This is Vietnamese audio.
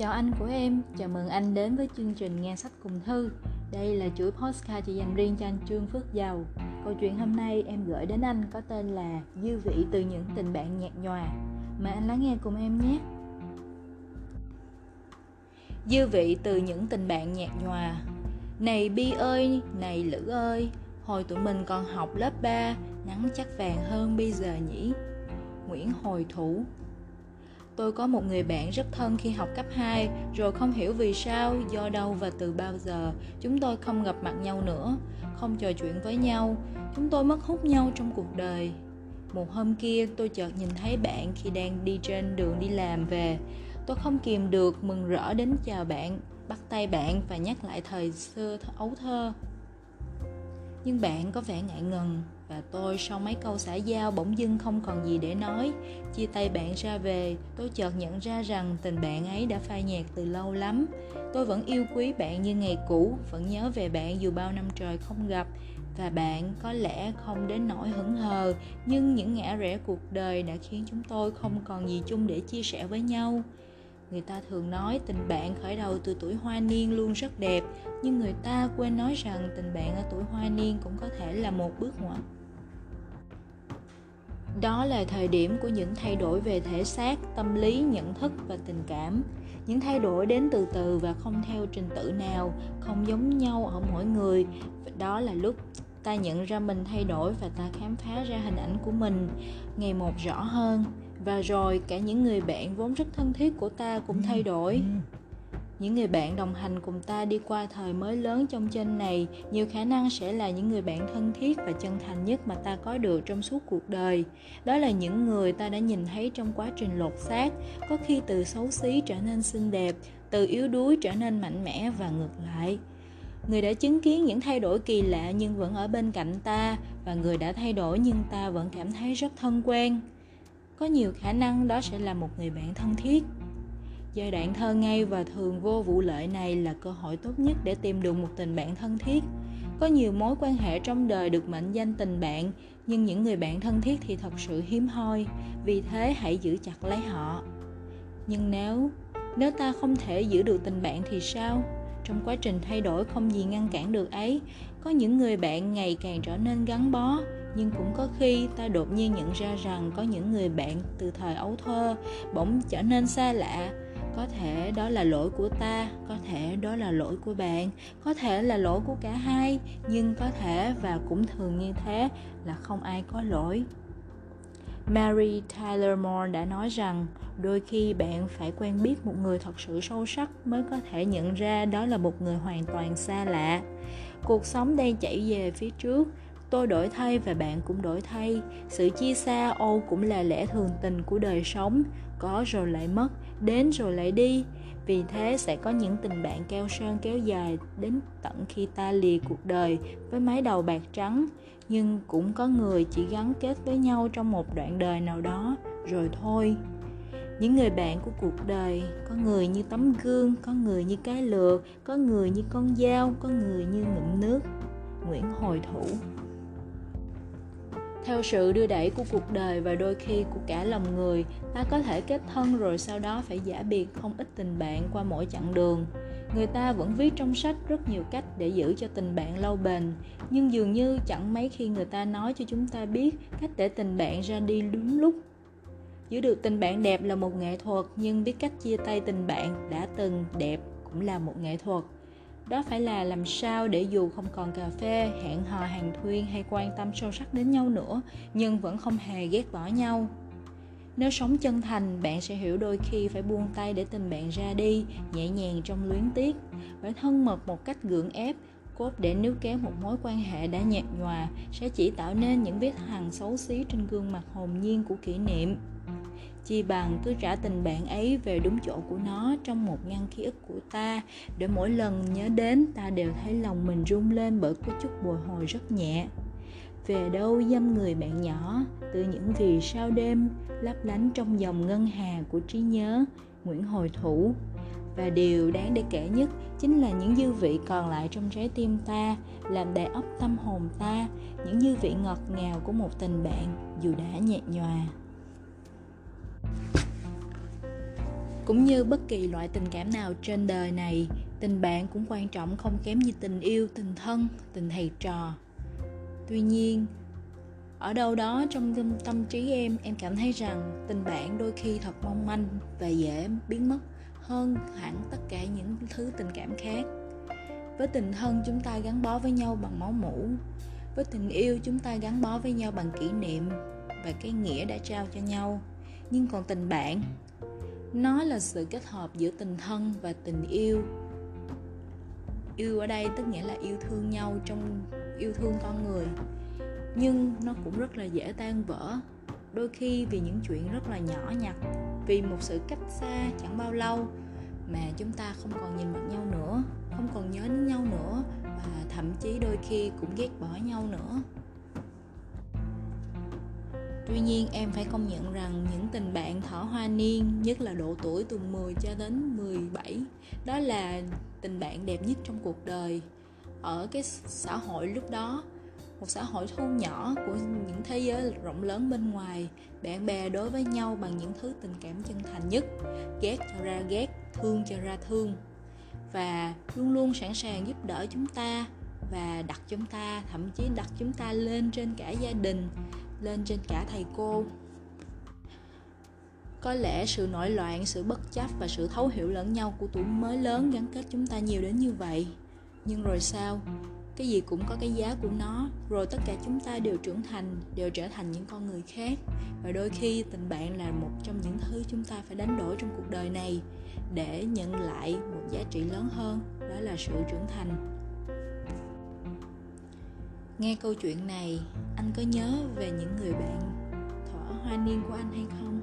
Chào anh của em, chào mừng anh đến với chương trình Nghe sách cùng thư. Đây là chuỗi podcast chỉ dành riêng cho anh Trương Phước Giàu. Câu chuyện hôm nay em gửi đến anh có tên là Dư vị từ những tình bạn nhạt nhòa. Mời anh lắng nghe cùng em nhé. Dư vị từ những tình bạn nhạt nhòa. Này Bi ơi, này Lữ ơi, hồi tụi mình còn học lớp 3, nắng chắc vàng hơn bây giờ nhỉ. Nguyễn Hồi Thủ Tôi có một người bạn rất thân khi học cấp 2, rồi không hiểu vì sao, do đâu và từ bao giờ chúng tôi không gặp mặt nhau nữa, không trò chuyện với nhau, chúng tôi mất hút nhau trong cuộc đời. Một hôm kia tôi chợt nhìn thấy bạn khi đang đi trên đường đi làm về. Tôi không kìm được mừng rỡ đến chào bạn, bắt tay bạn và nhắc lại thời xưa ấu thơ. Nhưng bạn có vẻ ngại ngần, và tôi sau mấy câu xã giao bỗng dưng không còn gì để nói. Chia tay bạn ra về tôi chợt nhận ra rằng tình bạn ấy đã phai nhạt từ lâu lắm. Tôi vẫn yêu quý bạn như ngày cũ vẫn nhớ về bạn dù bao năm trời không gặp. Và bạn có lẽ không đến nỗi hững hờ nhưng những ngã rẽ cuộc đời đã khiến chúng tôi không còn gì chung để chia sẻ với nhau người ta thường nói tình bạn khởi đầu từ tuổi hoa niên luôn rất đẹp, nhưng người ta quên nói rằng tình bạn ở tuổi hoa niên cũng có thể là một bước ngoặt. Đó là thời điểm của những thay đổi về thể xác, tâm lý, nhận thức và tình cảm. Những thay đổi đến từ từ và không theo trình tự nào, không giống nhau ở mỗi người. Đó là lúc ta nhận ra mình thay đổi và ta khám phá ra hình ảnh của mình. Ngày một rõ hơn và rồi cả những người bạn vốn rất thân thiết của ta cũng thay đổi. Ừ. Những người bạn đồng hành cùng ta đi qua thời mới lớn trong trên này nhiều khả năng sẽ là những người bạn thân thiết và chân thành nhất mà ta có được trong suốt cuộc đời. Đó là những người ta đã nhìn thấy trong quá trình lột xác có khi từ xấu xí trở nên xinh đẹp từ yếu đuối trở nên mạnh mẽ và ngược lại. Người đã chứng kiến những thay đổi kỳ lạ nhưng vẫn ở bên cạnh ta và người đã thay đổi nhưng ta vẫn cảm thấy rất thân quen có nhiều khả năng đó sẽ là một người bạn thân thiết Giai đoạn thơ ngây và thường vô vụ lợi này là cơ hội tốt nhất để tìm được một tình bạn thân thiết. Có nhiều mối quan hệ trong đời được mệnh danh tình bạn, nhưng những người bạn thân thiết thì thật sự hiếm hoi, vì thế hãy giữ chặt lấy họ. Nhưng nếu nếu ta không thể giữ được tình bạn thì sao? Trong quá trình thay đổi không gì ngăn cản được ấy, có những người bạn ngày càng trở nên gắn bó, nhưng cũng có khi ta đột nhiên nhận ra rằng có những người bạn từ thời ấu thơ bỗng trở nên xa lạ có thể đó là lỗi của ta có thể đó là lỗi của bạn có thể là lỗi của cả hai nhưng có thể và cũng thường như thế là không ai có lỗi Mary Tyler Moore đã nói rằng đôi khi bạn phải quen biết một người thật sự sâu sắc mới có thể nhận ra đó là một người hoàn toàn xa lạ. Cuộc sống đang chảy về phía trước, tôi đổi thay và bạn cũng đổi thay. Sự chia xa ô cũng là lẽ thường tình của đời sống, có rồi lại mất đến rồi lại đi. Vì thế sẽ có những tình bạn keo sơn kéo dài đến tận khi ta lìa cuộc đời với mái đầu bạc trắng. Nhưng cũng có người chỉ gắn kết với nhau trong một đoạn đời nào đó rồi thôi. Những người bạn của cuộc đời có người như tấm gương có người như cái lược có người như con dao có người như ngụm nước. Nguyễn hồi thủ theo sự đưa đẩy của cuộc đời và đôi khi của cả lòng người, ta có thể kết thân rồi sau đó phải giả biệt không ít tình bạn qua mỗi chặng đường. Người ta vẫn viết trong sách rất nhiều cách để giữ cho tình bạn lâu bền, nhưng dường như chẳng mấy khi người ta nói cho chúng ta biết cách để tình bạn ra đi đúng lúc. Giữ được tình bạn đẹp là một nghệ thuật, nhưng biết cách chia tay tình bạn đã từng đẹp cũng là một nghệ thuật đó phải là làm sao để dù không còn cà phê, hẹn hò hàng thuyên hay quan tâm sâu sắc đến nhau nữa, nhưng vẫn không hề ghét bỏ nhau. Nếu sống chân thành, bạn sẽ hiểu đôi khi phải buông tay để tình bạn ra đi, nhẹ nhàng trong luyến tiếc. Phải thân mật một cách gượng ép, cốt để níu kéo một mối quan hệ đã nhạt nhòa sẽ chỉ tạo nên những vết hằn xấu xí trên gương mặt hồn nhiên của kỷ niệm chi bằng cứ trả tình bạn ấy về đúng chỗ của nó trong một ngăn ký ức của ta. Để mỗi lần nhớ đến, ta đều thấy lòng mình rung lên bởi có chút bồi hồi rất nhẹ. Về đâu dâm người bạn nhỏ, từ những vì sao đêm lấp lánh trong dòng ngân hà của trí nhớ, nguyễn hồi thủ. Và điều đáng để kể nhất chính là những dư vị còn lại trong trái tim ta, làm đầy ấp tâm hồn ta, những dư vị ngọt ngào của một tình bạn dù đã nhạt nhòa. Cũng như bất kỳ loại tình cảm nào trên đời này tình bạn cũng quan trọng không kém như tình yêu tình thân tình thầy trò. Tuy nhiên ở đâu đó trong tâm, tâm trí em em cảm thấy rằng tình bạn đôi khi thật mong manh và dễ biến mất hơn hẳn tất cả những thứ tình cảm khác. Với tình thân chúng ta gắn bó với nhau bằng máu mủ với tình yêu chúng ta gắn bó với nhau bằng kỷ niệm và cái nghĩa đã trao cho nhau. Nhưng còn tình bạn nó là sự kết hợp giữa tình thân và tình yêu. Yêu ở đây tức nghĩa là yêu thương nhau trong yêu thương con người. Nhưng nó cũng rất là dễ tan vỡ. Đôi khi vì những chuyện rất là nhỏ nhặt, vì một sự cách xa chẳng bao lâu mà chúng ta không còn nhìn mặt nhau nữa, không còn nhớ đến nhau nữa và thậm chí đôi khi cũng ghét bỏ nhau nữa. Tuy nhiên, em phải công nhận rằng những tình bạn hoa niên, Nhất là độ tuổi từ 10 cho đến 17 Đó là tình bạn đẹp nhất trong cuộc đời. Ở cái xã hội lúc đó, một xã hội thu nhỏ của những thế giới rộng lớn bên ngoài, bạn bè đối với nhau bằng những thứ tình cảm chân thành nhất, ghét cho ra ghét, thương cho ra thương. Và luôn luôn sẵn sàng giúp đỡ chúng ta và đặt chúng ta, thậm chí đặt chúng ta lên trên cả gia đình, lên trên cả thầy cô có lẽ sự nổi loạn, sự bất chấp và sự thấu hiểu lẫn nhau của tuổi mới lớn gắn kết chúng ta nhiều đến như vậy. Nhưng rồi sao? Cái gì cũng có cái giá của nó, rồi tất cả chúng ta đều trưởng thành, đều trở thành những con người khác. Và đôi khi tình bạn là một trong những thứ chúng ta phải đánh đổi trong cuộc đời này, để nhận lại một giá trị lớn hơn, đó là sự trưởng thành. Nghe câu chuyện này, anh có nhớ về những người bạn thỏa hoa niên của anh hay không?